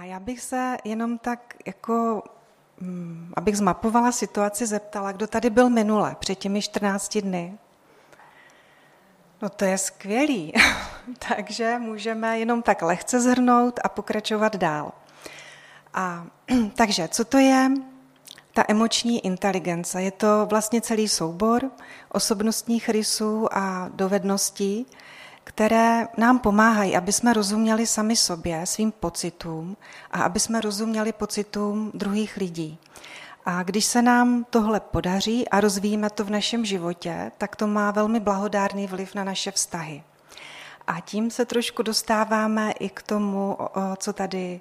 A já bych se jenom tak jako, hm, abych zmapovala situaci, zeptala, kdo tady byl minule, před těmi 14 dny. No to je skvělý. Takže můžeme jenom tak lehce zhrnout a pokračovat dál. A, takže, co to je ta emoční inteligence? Je to vlastně celý soubor osobnostních rysů a dovedností, které nám pomáhají, aby jsme rozuměli sami sobě, svým pocitům a aby jsme rozuměli pocitům druhých lidí. A když se nám tohle podaří a rozvíjíme to v našem životě, tak to má velmi blahodárný vliv na naše vztahy. A tím se trošku dostáváme i k tomu, co tady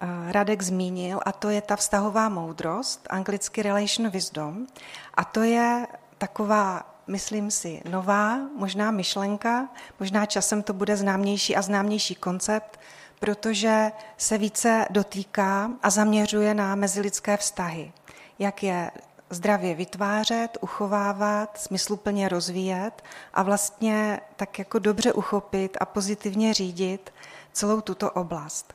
eh, Radek zmínil, a to je ta vztahová moudrost, anglicky relation wisdom. A to je taková, myslím si, nová, možná myšlenka, možná časem to bude známější a známější koncept, protože se více dotýká a zaměřuje na mezilidské vztahy jak je zdravě vytvářet, uchovávat, smysluplně rozvíjet a vlastně tak jako dobře uchopit a pozitivně řídit celou tuto oblast.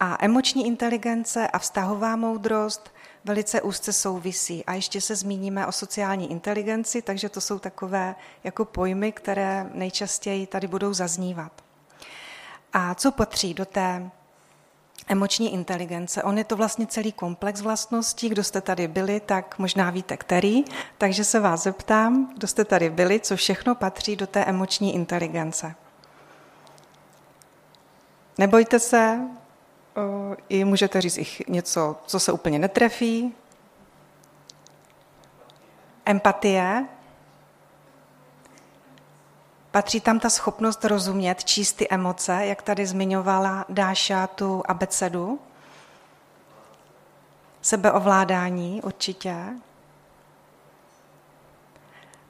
A emoční inteligence a vztahová moudrost velice úzce souvisí. A ještě se zmíníme o sociální inteligenci, takže to jsou takové jako pojmy, které nejčastěji tady budou zaznívat. A co patří do té emoční inteligence. On je to vlastně celý komplex vlastností. Kdo jste tady byli, tak možná víte, který. Takže se vás zeptám, kdo jste tady byli, co všechno patří do té emoční inteligence. Nebojte se, i můžete říct i něco, co se úplně netrefí. Empatie, Patří tam ta schopnost rozumět, číst ty emoce, jak tady zmiňovala Dáša tu abecedu. Sebeovládání určitě.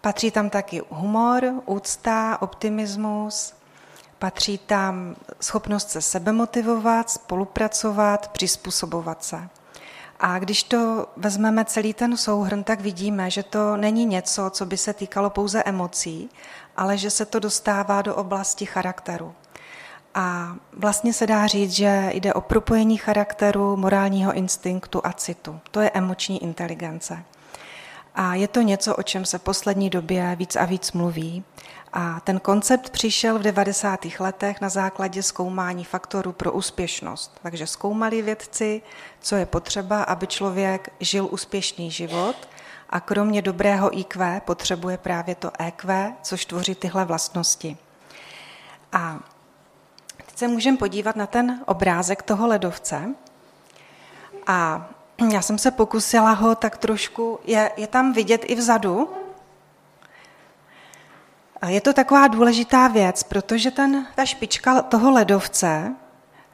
Patří tam taky humor, úcta, optimismus. Patří tam schopnost se sebemotivovat, spolupracovat, přizpůsobovat se. A když to vezmeme celý ten souhrn, tak vidíme, že to není něco, co by se týkalo pouze emocí, ale že se to dostává do oblasti charakteru. A vlastně se dá říct, že jde o propojení charakteru, morálního instinktu a citu. To je emoční inteligence. A je to něco, o čem se poslední době víc a víc mluví. A ten koncept přišel v 90. letech na základě zkoumání faktorů pro úspěšnost. Takže zkoumali vědci, co je potřeba, aby člověk žil úspěšný život a kromě dobrého IQ potřebuje právě to EQ, což tvoří tyhle vlastnosti. A teď se můžeme podívat na ten obrázek toho ledovce. A já jsem se pokusila ho tak trošku, je, je tam vidět i vzadu. A je to taková důležitá věc, protože ten, ta špička toho ledovce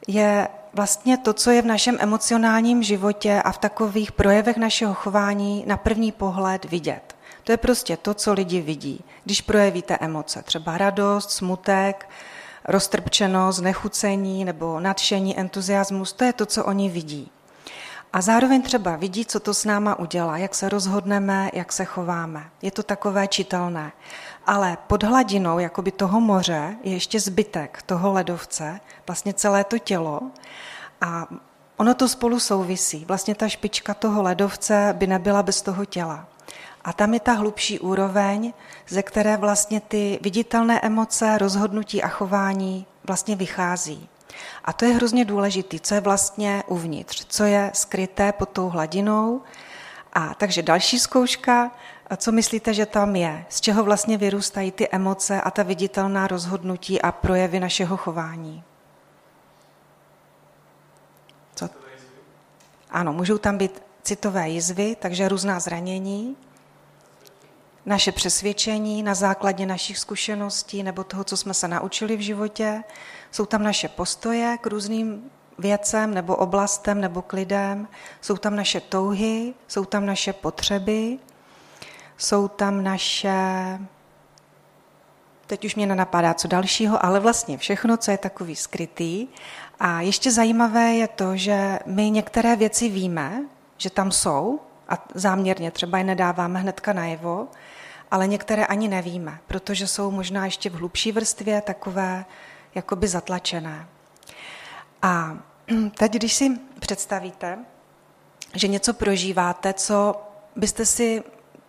je vlastně to, co je v našem emocionálním životě a v takových projevech našeho chování na první pohled vidět. To je prostě to, co lidi vidí, když projevíte emoce, třeba radost, smutek, roztrpčenost, nechucení nebo nadšení, entuziasmus, to je to, co oni vidí. A zároveň třeba vidí, co to s náma udělá, jak se rozhodneme, jak se chováme. Je to takové čitelné. Ale pod hladinou jakoby toho moře je ještě zbytek toho ledovce, vlastně celé to tělo. A ono to spolu souvisí. Vlastně ta špička toho ledovce by nebyla bez toho těla. A tam je ta hlubší úroveň, ze které vlastně ty viditelné emoce, rozhodnutí a chování vlastně vychází. A to je hrozně důležité, co je vlastně uvnitř, co je skryté pod tou hladinou. A takže další zkouška, co myslíte, že tam je? Z čeho vlastně vyrůstají ty emoce a ta viditelná rozhodnutí a projevy našeho chování? Co? Ano, můžou tam být citové jizvy, takže různá zranění, naše přesvědčení na základě našich zkušeností nebo toho, co jsme se naučili v životě. Jsou tam naše postoje k různým věcem nebo oblastem nebo k lidem. Jsou tam naše touhy, jsou tam naše potřeby, jsou tam naše... Teď už mě nenapadá co dalšího, ale vlastně všechno, co je takový skrytý. A ještě zajímavé je to, že my některé věci víme, že tam jsou a záměrně třeba je nedáváme hnedka najevo, ale některé ani nevíme, protože jsou možná ještě v hlubší vrstvě takové jakoby zatlačené. A teď, když si představíte, že něco prožíváte, co byste si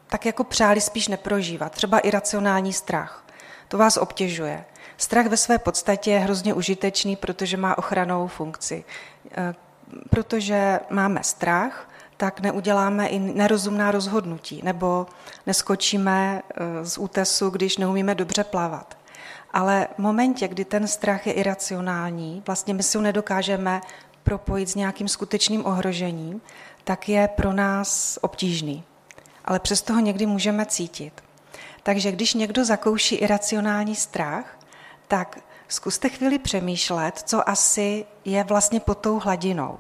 tak jako přáli spíš neprožívat, třeba iracionální strach, to vás obtěžuje. Strach ve své podstatě je hrozně užitečný, protože má ochranou funkci. E, protože máme strach, tak neuděláme i nerozumná rozhodnutí, nebo neskočíme e, z útesu, když neumíme dobře plavat. Ale v momentě, kdy ten strach je iracionální, vlastně my si ho nedokážeme propojit s nějakým skutečným ohrožením, tak je pro nás obtížný. Ale přesto ho někdy můžeme cítit. Takže když někdo zakouší iracionální strach, tak zkuste chvíli přemýšlet, co asi je vlastně pod tou hladinou.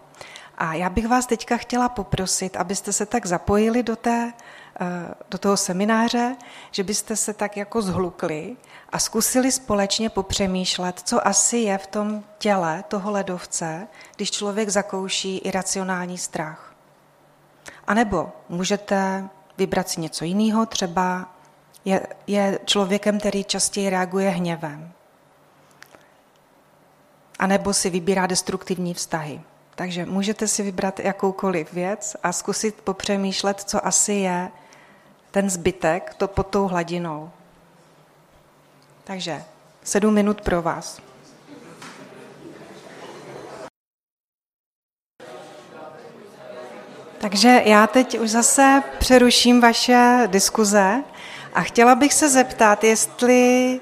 A já bych vás teďka chtěla poprosit, abyste se tak zapojili do, té, eh, do toho semináře, že byste se tak jako zhlukli a zkusili společně popřemýšlet, co asi je v tom těle toho ledovce, když člověk zakouší iracionální strach. A nebo můžete vybrat si něco jiného, třeba je, je člověkem, který častěji reaguje hněvem. A nebo si vybírá destruktivní vztahy. Takže můžete si vybrat jakoukoliv věc a zkusit popřemýšlet, co asi je ten zbytek to pod tou hladinou. Takže sedm minut pro vás. Takže já teď už zase přeruším vaše diskuze a chtěla bych se zeptat, jestli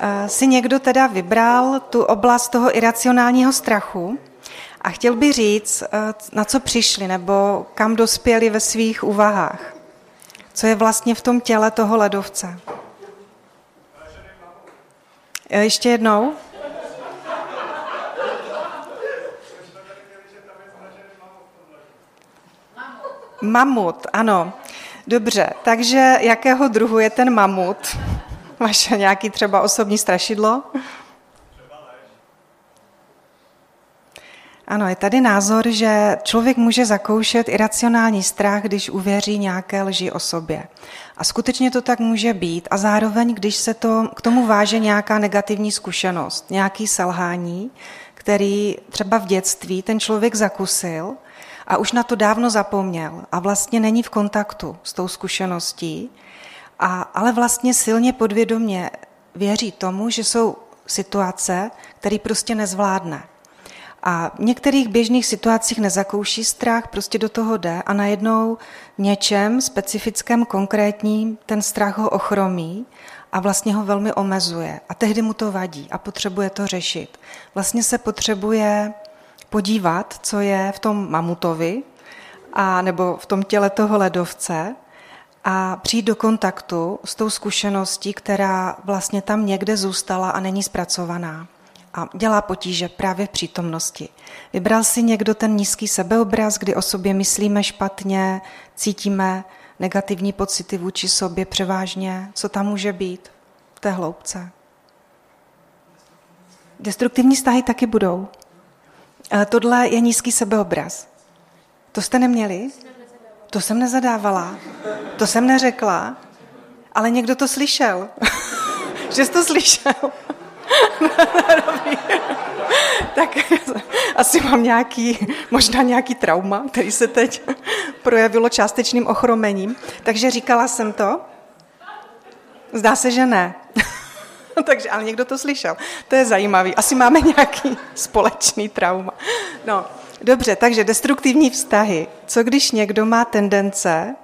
eh, si někdo teda vybral tu oblast toho iracionálního strachu a chtěl by říct, eh, na co přišli nebo kam dospěli ve svých úvahách. Co je vlastně v tom těle toho ledovce. Eh, ještě jednou. Mamut, ano. Dobře, takže jakého druhu je ten mamut? Vaše nějaký třeba osobní strašidlo? Ano, je tady názor, že člověk může zakoušet iracionální strach, když uvěří nějaké lži o sobě. A skutečně to tak může být. A zároveň, když se to, k tomu váže nějaká negativní zkušenost, nějaký selhání, který třeba v dětství ten člověk zakusil a už na to dávno zapomněl a vlastně není v kontaktu s tou zkušeností, a, ale vlastně silně podvědomě věří tomu, že jsou situace, které prostě nezvládne. A v některých běžných situacích nezakouší strach, prostě do toho jde a najednou něčem specifickém, konkrétním ten strach ho ochromí a vlastně ho velmi omezuje. A tehdy mu to vadí a potřebuje to řešit. Vlastně se potřebuje podívat, co je v tom mamutovi, a nebo v tom těle toho ledovce a přijít do kontaktu s tou zkušeností, která vlastně tam někde zůstala a není zpracovaná a dělá potíže právě v přítomnosti. Vybral si někdo ten nízký sebeobraz, kdy o sobě myslíme špatně, cítíme negativní pocity vůči sobě převážně. Co tam může být v té hloubce? Destruktivní vztahy taky budou. Tohle je nízký sebeobraz. To jste neměli? To jsem nezadávala. To jsem neřekla. Ale někdo to slyšel. že jsi to slyšel. tak asi mám nějaký, možná nějaký trauma, který se teď projevilo částečným ochromením. Takže říkala jsem to. Zdá se, že ne. Takže, ale někdo to slyšel. To je zajímavý. Asi máme nějaký společný trauma. No, dobře, takže destruktivní vztahy. Co když někdo má tendence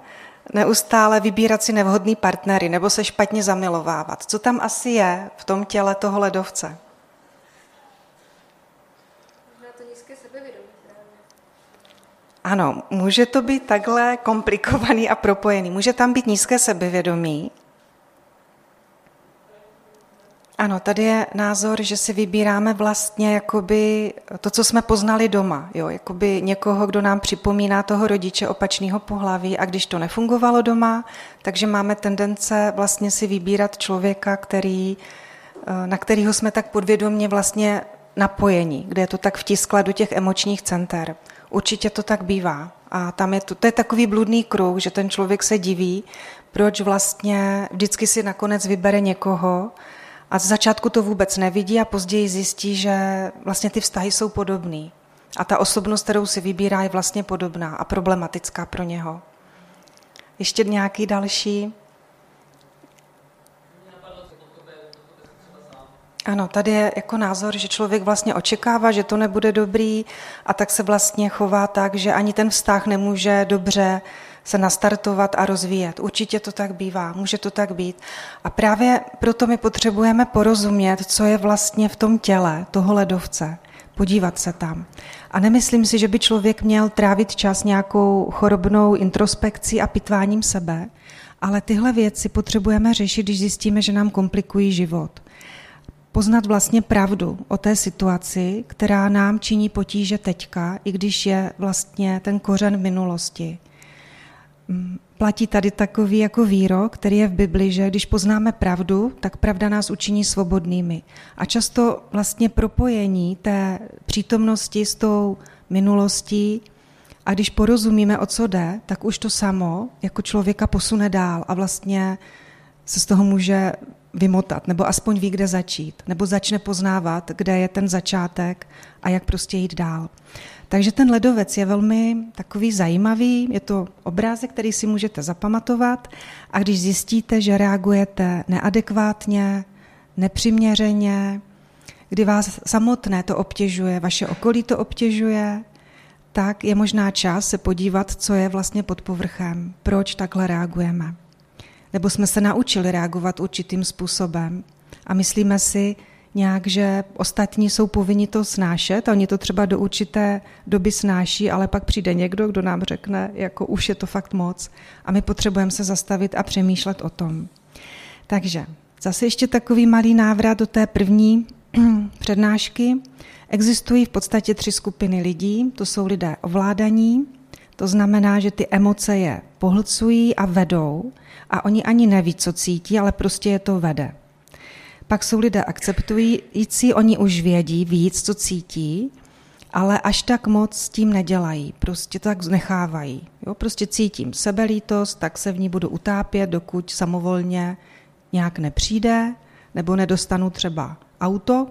neustále vybírat si nevhodný partnery nebo se špatně zamilovávat. Co tam asi je v tom těle toho ledovce? Ano, může to být takhle komplikovaný a propojený. Může tam být nízké sebevědomí, ano, tady je názor, že si vybíráme vlastně jakoby to, co jsme poznali doma. Jo? Jakoby někoho, kdo nám připomíná toho rodiče opačného pohlaví a když to nefungovalo doma, takže máme tendence vlastně si vybírat člověka, který, eh, na kterého jsme tak podvědomně vlastně napojení, kde je to tak vtiskla do těch emočních center. Určitě to tak bývá. A tam je to, to je takový bludný kruh, že ten člověk se diví, proč vlastně vždycky si nakonec vybere někoho, a z začátku to vůbec nevidí a později zjistí, že vlastně ty vztahy jsou podobný. A ta osobnost, kterou si vybírá, je vlastně podobná a problematická pro něho. Ještě nějaký další? Ano, tady je jako názor, že člověk vlastně očekává, že to nebude dobrý a tak se vlastně chová tak, že ani ten vztah nemůže dobře se nastartovat a rozvíjet. Určitě to tak bývá, může to tak být. A právě proto my potřebujeme porozumět, co je vlastně v tom těle toho ledovce, podívat se tam. A nemyslím si, že by člověk měl trávit čas nějakou chorobnou introspekcí a pitváním sebe, ale tyhle věci potřebujeme řešit, když zjistíme, že nám komplikují život poznat vlastně pravdu o té situaci, která nám činí potíže teďka, i když je vlastně ten kořen v minulosti. Platí tady takový jako výrok, který je v Bibli, že když poznáme pravdu, tak pravda nás učiní svobodnými. A často vlastně propojení té přítomnosti s tou minulostí a když porozumíme, o co jde, tak už to samo jako člověka posune dál a vlastně se z toho může vymotat, nebo aspoň ví, kde začít, nebo začne poznávat, kde je ten začátek a jak prostě jít dál. Takže ten ledovec je velmi takový zajímavý, je to obrázek, který si můžete zapamatovat a když zjistíte, že reagujete neadekvátně, nepřiměřeně, kdy vás samotné to obtěžuje, vaše okolí to obtěžuje, tak je možná čas se podívat, co je vlastně pod povrchem, proč takhle reagujeme. Nebo jsme se naučili reagovat určitým způsobem. A myslíme si nějak, že ostatní jsou povinni to snášet a oni to třeba do určité doby snáší, ale pak přijde někdo, kdo nám řekne, jako už je to fakt moc a my potřebujeme se zastavit a přemýšlet o tom. Takže zase ještě takový malý návrat do té první přednášky. Existují v podstatě tři skupiny lidí. To jsou lidé ovládaní, to znamená, že ty emoce je pohlcují a vedou a oni ani neví, co cítí, ale prostě je to vede. Pak jsou lidé akceptující, oni už vědí víc, co cítí, ale až tak moc s tím nedělají, prostě tak nechávají. Jo? Prostě cítím sebelítost, tak se v ní budu utápět, dokud samovolně nějak nepřijde, nebo nedostanu třeba auto,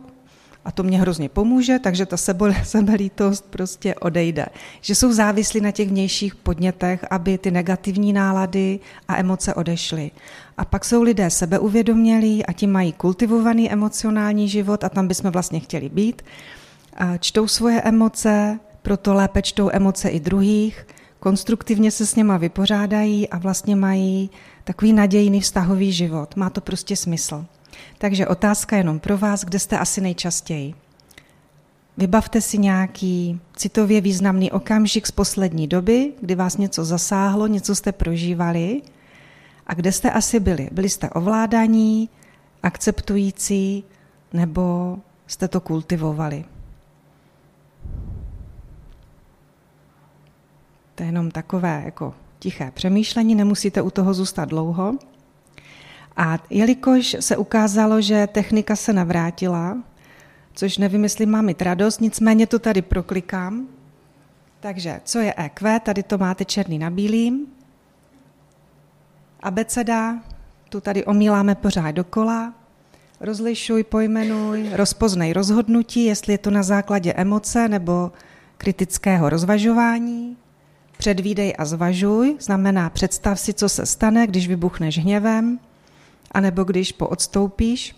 a to mě hrozně pomůže, takže ta sebelítost prostě odejde. Že jsou závislí na těch vnějších podnětech, aby ty negativní nálady a emoce odešly. A pak jsou lidé sebeuvědomělí a ti mají kultivovaný emocionální život a tam bychom vlastně chtěli být. A čtou svoje emoce, proto lépe čtou emoce i druhých, konstruktivně se s něma vypořádají a vlastně mají takový nadějný vztahový život. Má to prostě smysl. Takže otázka jenom pro vás, kde jste asi nejčastěji. Vybavte si nějaký citově významný okamžik z poslední doby, kdy vás něco zasáhlo, něco jste prožívali a kde jste asi byli. Byli jste ovládaní, akceptující nebo jste to kultivovali. To je jenom takové jako tiché přemýšlení, nemusíte u toho zůstat dlouho. A jelikož se ukázalo, že technika se navrátila, což nevím, jestli mám mít radost, nicméně to tady proklikám. Takže, co je EQ? Tady to máte černý na bílým. Abeceda, tu tady omíláme pořád dokola. Rozlišuj, pojmenuj, rozpoznej rozhodnutí, jestli je to na základě emoce nebo kritického rozvažování. Předvídej a zvažuj, znamená představ si, co se stane, když vybuchneš hněvem anebo když poodstoupíš,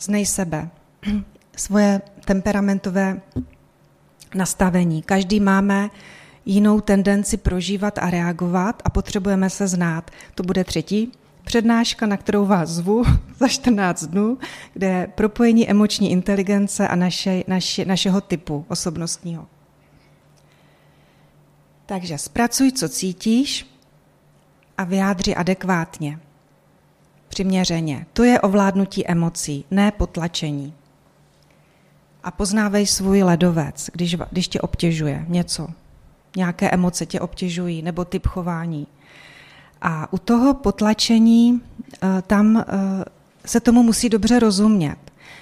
znej sebe, svoje temperamentové nastavení. Každý máme jinou tendenci prožívat a reagovat a potřebujeme se znát. To bude třetí přednáška, na kterou vás zvu za 14 dnů, kde je propojení emoční inteligence a naše, naše, našeho typu osobnostního. Takže zpracuj, co cítíš a vyjádři adekvátně přiměřeně. To je ovládnutí emocí, ne potlačení. A poznávej svůj ledovec, když, když tě obtěžuje něco. Nějaké emoce tě obtěžují, nebo typ chování. A u toho potlačení eh, tam eh, se tomu musí dobře rozumět.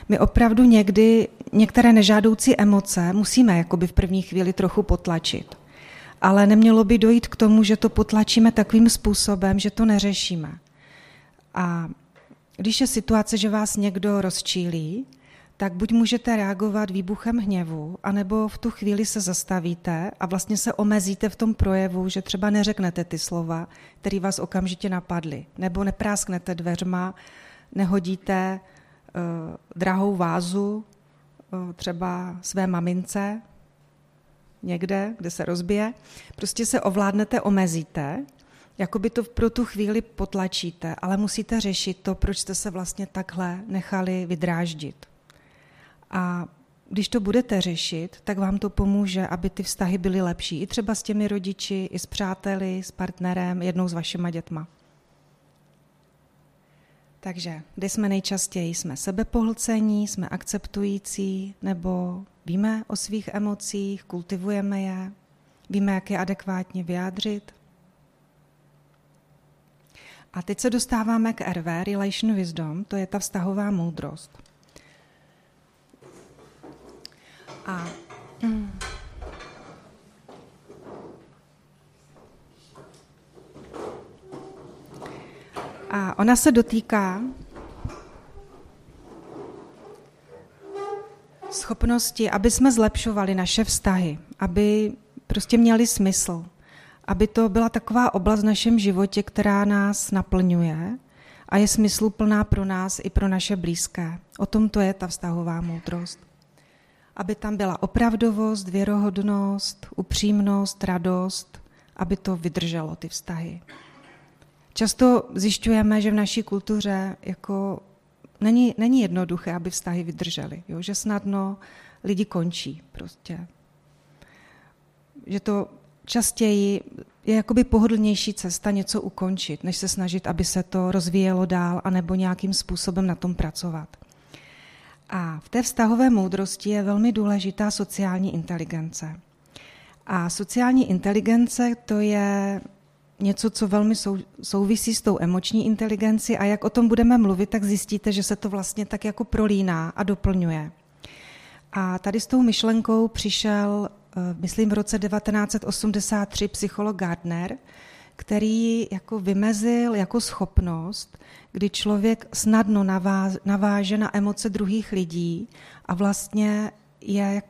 My opravdu někdy některé nežádoucí emoce musíme jakoby v první chvíli trochu potlačit. Ale nemělo by dojít k tomu, že to potlačíme takovým způsobem, že to neřešíme. A když je situace, že vás někdo rozčílí, tak buď můžete reagovat výbuchem hněvu, anebo v tu chvíli se zastavíte a vlastně se omezíte v tom projevu, že třeba neřeknete ty slova, které vás okamžitě napadly, nebo neprásknete dveřma, nehodíte uh, drahou vázu uh, třeba své mamince někde, kde se rozbije. Prostě se ovládnete, omezíte, jako by to pro tu chvíli potlačíte, ale musíte řešit to, proč jste se vlastně takhle nechali vydráždit. A když to budete řešit, tak vám to pomůže, aby ty vztahy byly lepší. I třeba s těmi rodiči, i s přáteli, s partnerem, jednou s vašima dětma. Takže kde jsme nejčastěji? Jsme sebepohlcení, jsme akceptující, nebo víme o svých emocích, kultivujeme je, víme, jak je adekvátně vyjádřit. A teď se dostáváme k RV, Relation Wisdom, to je ta vztahová moudrost. A mm, A ona se dotýká schopnosti, aby jsme zlepšovali naše vztahy, aby prostě měli smysl, aby to byla taková oblast v našem životě, která nás naplňuje a je smysluplná pro nás i pro naše blízké. O tom to je ta vztahová moudrost. Aby tam byla opravdovost, věrohodnost, upřímnost, radost, aby to vydrželo, ty vztahy. Často zjišťujeme, že v naší kultuře jako není, není jednoduché, aby vztahy vydržely, jo? že snadno lidi končí prostě. Že to častěji je jakoby pohodlnější cesta něco ukončit, než se snažit, aby se to rozvíjelo dál, anebo nějakým způsobem na tom pracovat. A v té vztahové moudrosti je velmi důležitá sociální inteligence. A sociální inteligence to je něco, co velmi sou, souvisí s tou emoční inteligenci a jak o tom budeme mluvit, tak zjistíte, že se to vlastně tak jako prolíná a doplňuje. A tady s tou myšlenkou přišel, myslím v roce 1983, psycholog Gardner, který jako vymezil jako schopnost, kdy člověk snadno naváže na emoce druhých lidí a vlastně je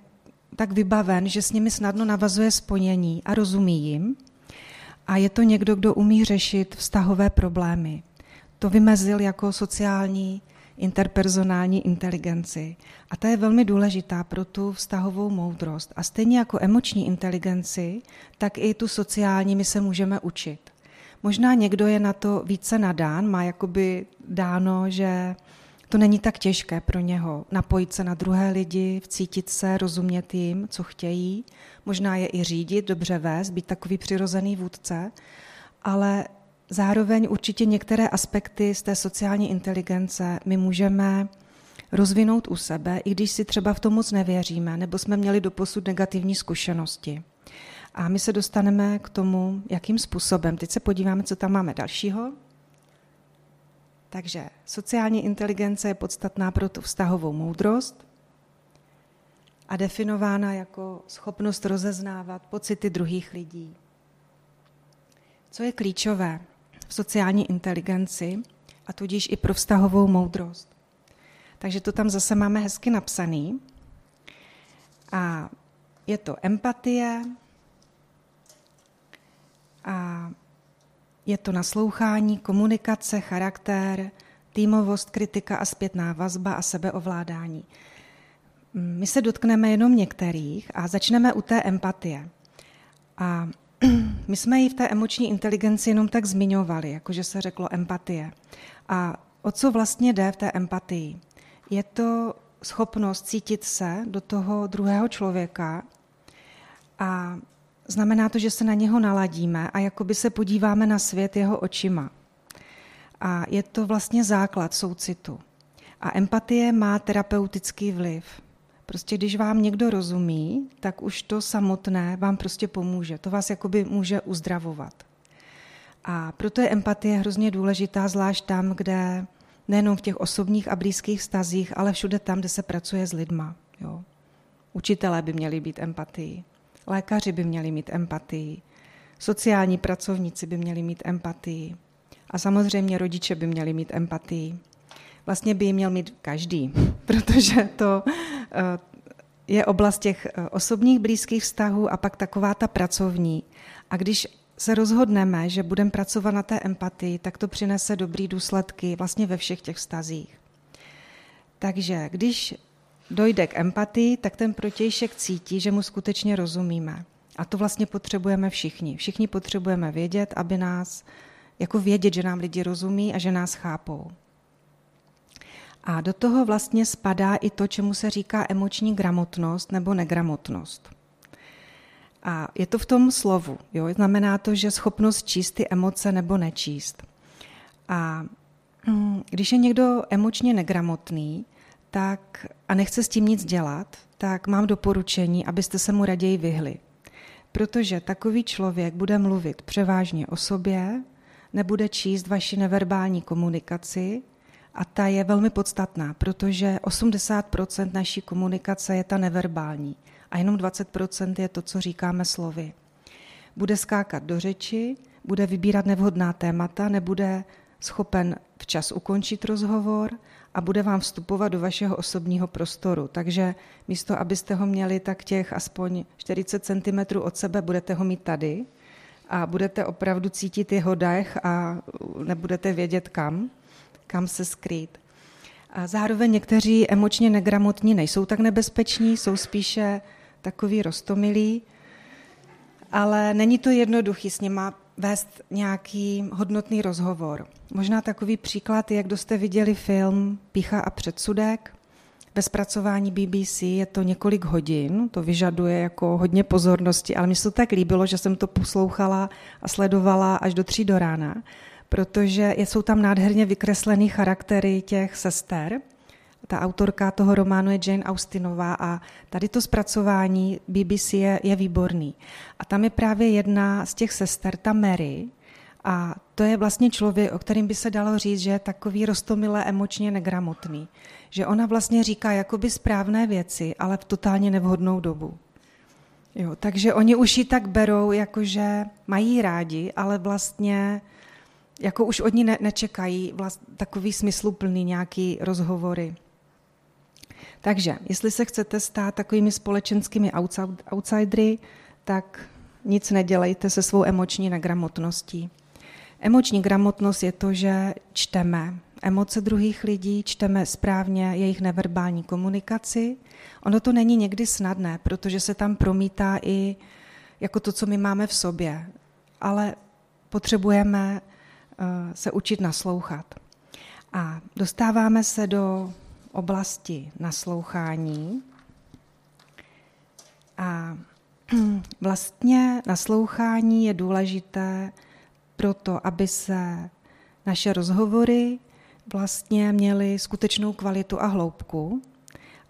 tak vybaven, že s nimi snadno navazuje sponění a rozumí jim. A je to někdo, kdo umí řešit vztahové problémy. To vymezil jako sociální interpersonální inteligenci. A ta je velmi důležitá pro tu vztahovou moudrost. A stejně jako emoční inteligenci, tak i tu sociální my se můžeme učit. Možná někdo je na to více nadán, má jakoby dáno, že to není tak těžké pro něho napojit se na druhé lidi, vcítit se, rozumět jim, co chtějí, možná je i řídit, dobře vést, být takový přirozený vůdce, ale zároveň určitě některé aspekty z té sociální inteligence my můžeme rozvinout u sebe, i když si třeba v tom moc nevěříme, nebo jsme měli doposud negativní zkušenosti. A my se dostaneme k tomu, jakým způsobem. Teď se podíváme, co tam máme dalšího. Takže sociální inteligence je podstatná pro tu vztahovou moudrost a definována jako schopnost rozeznávat pocity druhých lidí. Co je klíčové v sociální inteligenci a tudíž i pro vztahovou moudrost? Takže to tam zase máme hezky napsaný. A je to empatie a je to naslouchání, komunikace, charakter, týmovost, kritika a zpětná vazba a sebeovládání. My se dotkneme jenom některých a začneme u té empatie. A my jsme ji v té emoční inteligenci jenom tak zmiňovali, jakože se řeklo empatie. A o co vlastně jde v té empatii? Je to schopnost cítit se do toho druhého člověka a znamená to, že se na něho naladíme a jakoby se podíváme na svět jeho očima. A je to vlastně základ soucitu. A empatie má terapeutický vliv. Prostě když vám někdo rozumí, tak už to samotné vám prostě pomůže. To vás jakoby může uzdravovat. A proto je empatie hrozně důležitá, zvlášť tam, kde nejenom v těch osobních a blízkých stazích, ale všude tam, kde se pracuje s lidma. Jo. Učitelé by měli být empatii, lékaři by měli mít empatii, sociální pracovníci by měli mít empatii a samozřejmě rodiče by měli mít empatii. Vlastně by ji měl mít každý, protože to eh, je oblast těch eh, osobních blízkých vztahů a pak taková ta pracovní. A když se rozhodneme, že budeme pracovat na té empatii, tak to přinese dobrý důsledky vlastně ve všech těch vztazích. Takže když dojde k empatii, tak ten protějšek cítí, že mu skutečně rozumíme. A to vlastně potřebujeme všichni. Všichni potřebujeme vědět, aby nás, jako vědět, že nám lidi rozumí a že nás chápou. A do toho vlastně spadá i to, čemu se říká emoční gramotnost nebo negramotnost. A je to v tom slovu. Jo? Znamená to, že schopnost číst ty emoce nebo nečíst. A mm, když je někdo emočně negramotný tak, a nechce s tím nic dělat, tak mám doporučení, abyste se mu raději vyhli. Protože takový člověk bude mluvit převážně o sobě, nebude číst vaši neverbální komunikaci a ta je velmi podstatná, protože 80% naší komunikace je ta neverbální a jenom 20% je to, co říkáme slovy. Bude skákat do řeči, bude vybírat nevhodná témata, nebude schopen včas ukončit rozhovor a bude vám vstupovat do vašeho osobního prostoru. Takže místo, abyste ho měli tak těch aspoň 40 cm od sebe, budete ho mít tady a budete opravdu cítit jeho dech a nebudete vědět kam, kam se skrýt. A zároveň někteří emočně negramotní nejsou tak nebezpeční, jsou spíše takový rostomilí, ale není to jednoduchý s nima vést nějaký hodnotný rozhovor. Možná takový příklad kdo jste viděli film Pícha a předsudek. Ve zpracování BBC je to několik hodin, to vyžaduje jako hodně pozornosti, ale mi se to tak líbilo, že jsem to poslouchala a sledovala až do tří do rána, protože jsou tam nádherně vykreslený charaktery těch sester, ta autorka toho románu je Jane Austenová a tady to zpracování BBC je, je výborný. A tam je právě jedna z těch sester, ta Mary, a to je vlastně člověk, o kterým by se dalo říct, že je takový rostomilé emočně negramotný. Že ona vlastně říká jakoby správné věci, ale v totálně nevhodnou dobu. Jo, takže oni už ji tak berou, jakože mají rádi, ale vlastně jako už od ní ne, nečekají vlast, takový smysluplný nějaký rozhovory. Takže, jestli se chcete stát takovými společenskými outsidery, tak nic nedělejte se svou emoční negramotností. Emoční gramotnost je to, že čteme emoce druhých lidí, čteme správně jejich neverbální komunikaci. Ono to není někdy snadné, protože se tam promítá i jako to, co my máme v sobě, ale potřebujeme se učit naslouchat. A dostáváme se do oblasti naslouchání. A vlastně naslouchání je důležité proto, aby se naše rozhovory vlastně měly skutečnou kvalitu a hloubku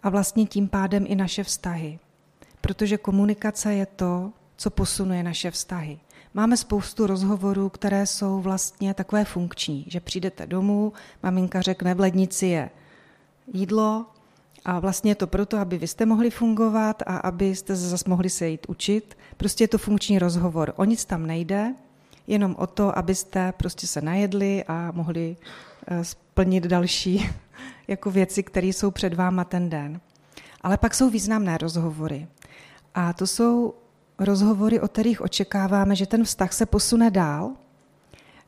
a vlastně tím pádem i naše vztahy. Protože komunikace je to, co posunuje naše vztahy. Máme spoustu rozhovorů, které jsou vlastně takové funkční, že přijdete domů, maminka řekne, v lednici je jídlo a vlastně je to proto, aby vy jste mohli fungovat a abyste se zase mohli se jít učit. Prostě je to funkční rozhovor. O nic tam nejde, jenom o to, abyste prostě se najedli a mohli eh, splnit další jako věci, které jsou před váma ten den. Ale pak jsou významné rozhovory. A to jsou rozhovory, o kterých očekáváme, že ten vztah se posune dál,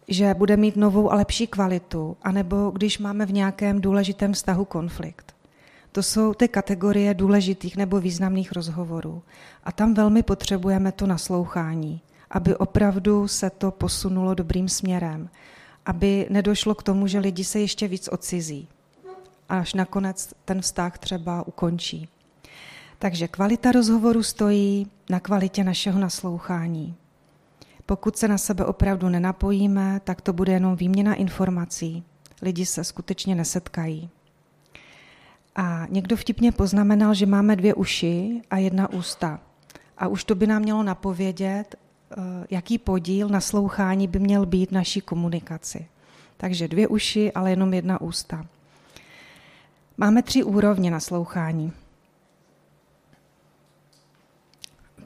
že bude mít novou a lepší kvalitu, anebo když máme v nějakém důležitém vztahu konflikt. To jsou ty kategorie důležitých nebo významných rozhovorů. A tam velmi potřebujeme to naslouchání, aby opravdu se to posunulo dobrým směrem, aby nedošlo k tomu, že lidi se ještě víc odcizí, až nakonec ten vztah třeba ukončí. Takže kvalita rozhovoru stojí na kvalitě našeho naslouchání. Pokud se na sebe opravdu nenapojíme, tak to bude jenom výměna informací. Lidi se skutečně nesetkají. A někdo vtipně poznamenal, že máme dvě uši a jedna ústa. A už to by nám mělo napovědět, eh, jaký podíl naslouchání by měl být naší komunikaci. Takže dvě uši, ale jenom jedna ústa. Máme tři úrovně naslouchání.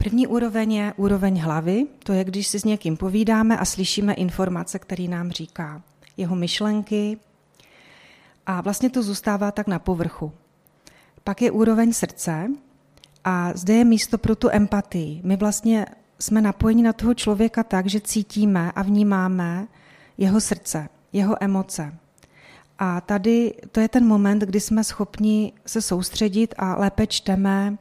První úroveň je úroveň hlavy, to je, když si s někým povídáme a slyšíme informace, které nám říká. Jeho myšlenky a vlastně to zůstává tak na povrchu. Pak je úroveň srdce a zde je místo pro tu empatii. My vlastně jsme napojeni na toho člověka tak, že cítíme a vnímáme jeho srdce, jeho emoce. A tady to je ten moment, kdy jsme schopni se soustředit a lépe čteme,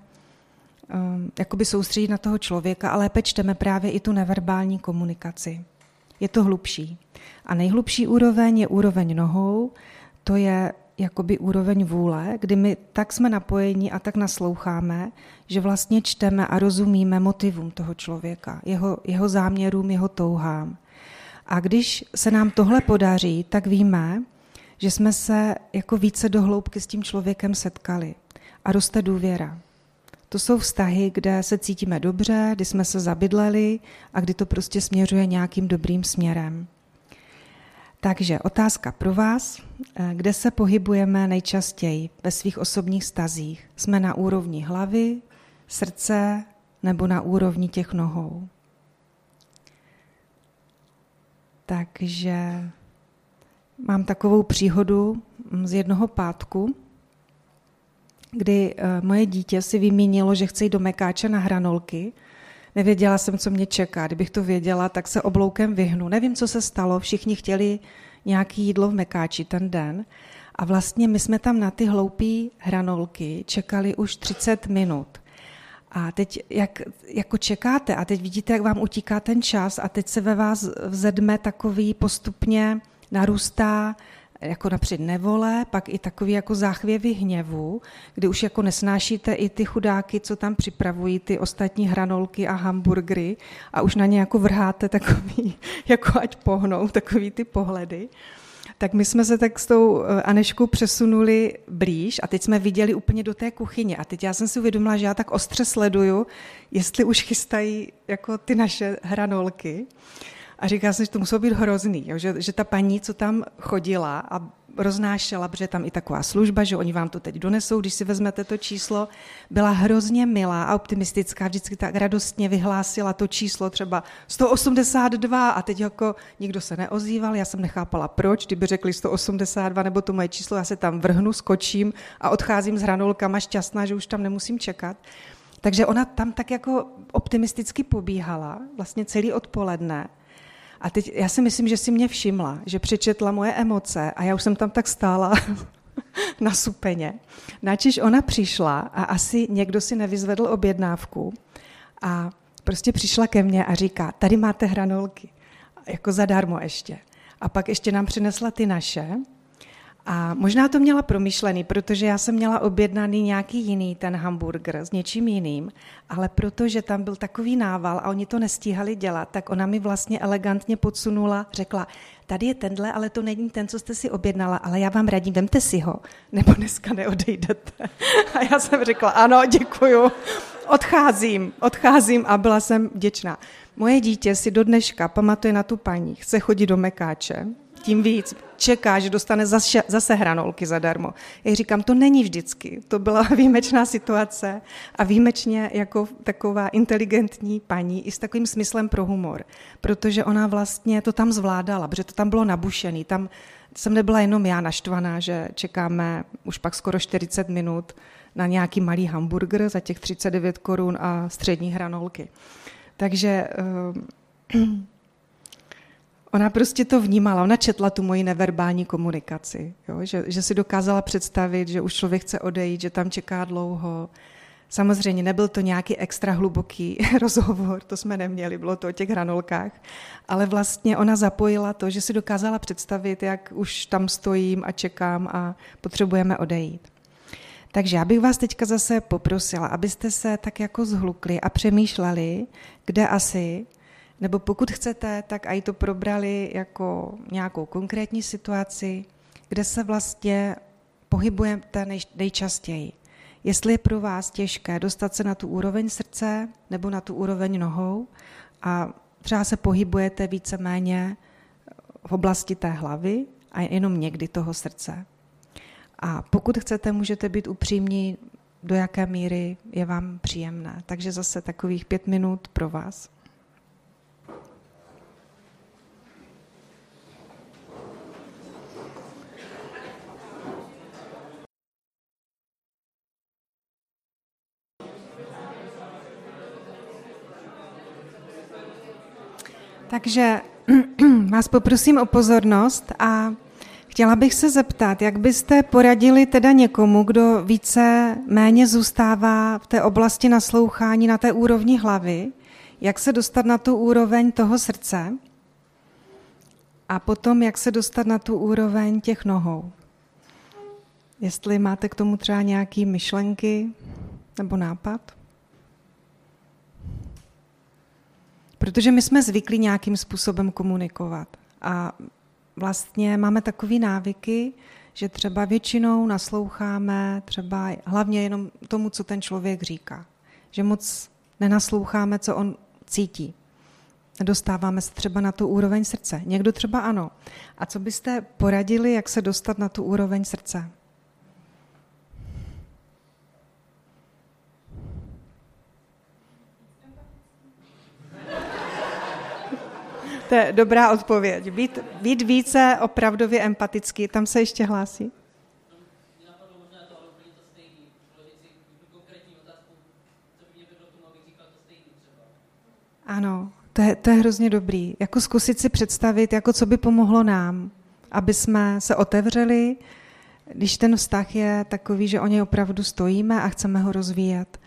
jakoby soustředit na toho člověka a lépe čteme právě i tu neverbální komunikaci. Je to hlubší. A nejhlubší úroveň je úroveň nohou, to je jakoby úroveň vůle, kdy my tak jsme napojeni a tak nasloucháme, že vlastně čteme a rozumíme motivům toho člověka, jeho, jeho záměrům, jeho touhám. A když se nám tohle podaří, tak víme, že jsme se jako více dohloubky s tím člověkem setkali a roste důvěra. To jsou vztahy, kde se cítíme dobře, kdy jsme se zabydleli a kdy to prostě směřuje nějakým dobrým směrem. Takže otázka pro vás. Eh, kde se pohybujeme nejčastěji ve svých osobních stazích? Jsme na úrovni hlavy, srdce nebo na úrovni těch nohou? Takže mám takovou příhodu mm, z jednoho pátku, kdy eh, moje dítě si vymínilo, že chce jít do Mekáče na hranolky. Nevěděla jsem, co mě čeká. Kdybych to věděla, tak se obloukem vyhnu. Nevím, co se stalo. Všichni chtěli nějaký jídlo v Mekáči ten den. A vlastně my jsme tam na ty hloupé hranolky čekali už 30 minut. A teď, jak jako čekáte, a teď vidíte, jak vám utíká ten čas, a teď se ve vás vzedme takový postupně narůstá jako napřed nevole, pak i takový jako záchvěvy hněvu, kdy už jako nesnášíte i ty chudáky, co tam připravují, ty ostatní hranolky a hamburgery a už na ně jako vrháte takový, jako ať pohnou, takový ty pohledy. Tak my jsme se tak s tou eh, Aneškou přesunuli blíž a teď jsme viděli úplně do té kuchyně. A teď já jsem si uvědomila, že já tak ostře sleduju, jestli už chystají jako ty naše hranolky. A říká jsem, že to muselo být hrozný, jo, že, že ta paní, co tam chodila a roznášela, protože tam i taková služba, že oni vám to teď donesou, když si vezmete to číslo, byla hrozně milá a optimistická, vždycky tak radostně vyhlásila to číslo třeba 182 a teď jako nikdo se neozýval, já jsem nechápala proč, kdyby řekli 182 nebo to moje číslo, já se tam vrhnu, skočím a odcházím s hranolkama šťastná, že už tam nemusím čekat. Takže ona tam tak jako optimisticky pobíhala, vlastně celý odpoledne. A teď já si myslím, že si mě všimla, že přečetla moje emoce a já už jsem tam tak stála na supeně. Načiž ona přišla a asi někdo si nevyzvedl objednávku a prostě přišla ke mně a říká, tady máte hranolky, jako zadarmo ještě. A pak ještě nám přinesla ty naše a možná to měla promyšlený, protože já jsem měla objednaný nějaký jiný ten hamburger s něčím jiným, ale protože tam byl takový nával a oni to nestíhali dělat, tak ona mi vlastně elegantně podsunula, řekla, tady je tenhle, ale to není ten, co jste si objednala, ale já vám radím, vemte si ho, nebo dneska neodejdete. A já jsem řekla, ano, děkuju, odcházím, odcházím a byla jsem vděčná. Moje dítě si do dneška pamatuje na tu paní, chce chodit do Mekáče, tím víc čeká, že dostane zase, zase hranolky zadarmo. Já říkám, to není vždycky. To byla výjimečná situace a výjimečně jako taková inteligentní paní i s takovým smyslem pro humor, protože ona vlastně to tam zvládala, protože to tam bylo nabušený. Tam jsem nebyla jenom já naštvaná, že čekáme už pak skoro 40 minut na nějaký malý hamburger za těch 39 korun a střední hranolky. Takže uh, Ona prostě to vnímala, ona četla tu moji neverbální komunikaci, jo? Že, že si dokázala představit, že už člověk chce odejít, že tam čeká dlouho. Samozřejmě nebyl to nějaký extra hluboký rozhovor, to jsme neměli, bylo to o těch hranolkách, ale vlastně ona zapojila to, že si dokázala představit, jak už tam stojím a čekám a potřebujeme odejít. Takže já bych vás teďka zase poprosila, abyste se tak jako zhlukli a přemýšleli, kde asi nebo pokud chcete, tak i to probrali jako nějakou konkrétní situaci, kde se vlastně pohybujete nej, nejčastěji. Jestli je pro vás těžké dostat se na tu úroveň srdce nebo na tu úroveň nohou a třeba se pohybujete víceméně v oblasti té hlavy a jenom někdy toho srdce. A pokud chcete, můžete být upřímní, do jaké míry je vám příjemné. Takže zase takových pět minut pro vás. Takže vás poprosím o pozornost a chtěla bych se zeptat, jak byste poradili teda někomu, kdo více méně zůstává v té oblasti naslouchání na té úrovni hlavy, jak se dostat na tu úroveň toho srdce a potom jak se dostat na tu úroveň těch nohou. Jestli máte k tomu třeba nějaké myšlenky nebo nápad? Protože my jsme zvyklí nějakým způsobem komunikovat. A vlastně máme takové návyky, že třeba většinou nasloucháme třeba hlavně jenom tomu, co ten člověk říká. Že moc nenasloucháme, co on cítí. Dostáváme se třeba na tu úroveň srdce. Někdo třeba ano. A co byste poradili, jak se dostat na tu úroveň srdce? To je dobrá odpověď. Být, být více opravdově empatický. Tam se ještě hlásí. Ano, to je, to je hrozně dobrý. Jako zkusit si představit, jako co by pomohlo nám, aby jsme se otevřeli, když ten vztah je takový, že o něj opravdu stojíme a chceme ho rozvíjet.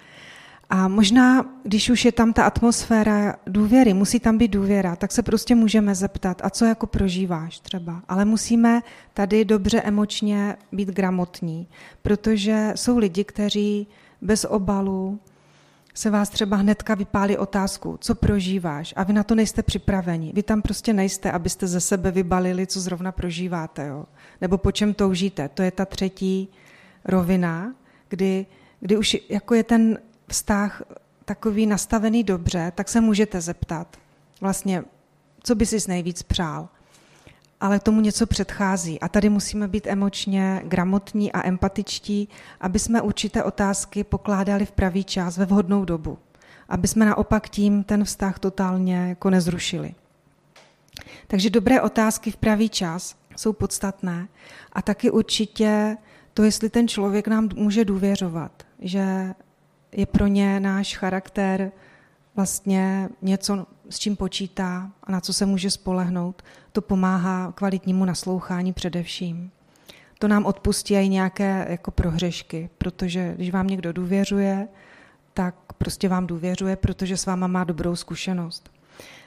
A možná, když už je tam ta atmosféra důvěry, musí tam být důvěra, tak se prostě můžeme zeptat, a co jako prožíváš třeba. Ale musíme tady dobře emočně být gramotní, protože jsou lidi, kteří bez obalu se vás třeba hnedka vypálí otázku, co prožíváš a vy na to nejste připraveni. Vy tam prostě nejste, abyste ze sebe vybalili, co zrovna prožíváte, jo? nebo po čem toužíte. To je ta třetí rovina, kdy, kdy už jako je ten vztah takový nastavený dobře, tak se můžete zeptat vlastně, co by si nejvíc přál. Ale tomu něco předchází. A tady musíme být emočně gramotní a empatičtí, aby jsme určité otázky pokládali v pravý čas, ve vhodnou dobu. Aby jsme naopak tím ten vztah totálně jako nezrušili. Takže dobré otázky v pravý čas jsou podstatné. A taky určitě to, jestli ten člověk nám může důvěřovat, že je pro ně náš charakter vlastně něco, s čím počítá a na co se může spolehnout. To pomáhá kvalitnímu naslouchání především. To nám odpustí i nějaké jako prohřešky, protože když vám někdo důvěřuje, tak prostě vám důvěřuje, protože s váma má dobrou zkušenost.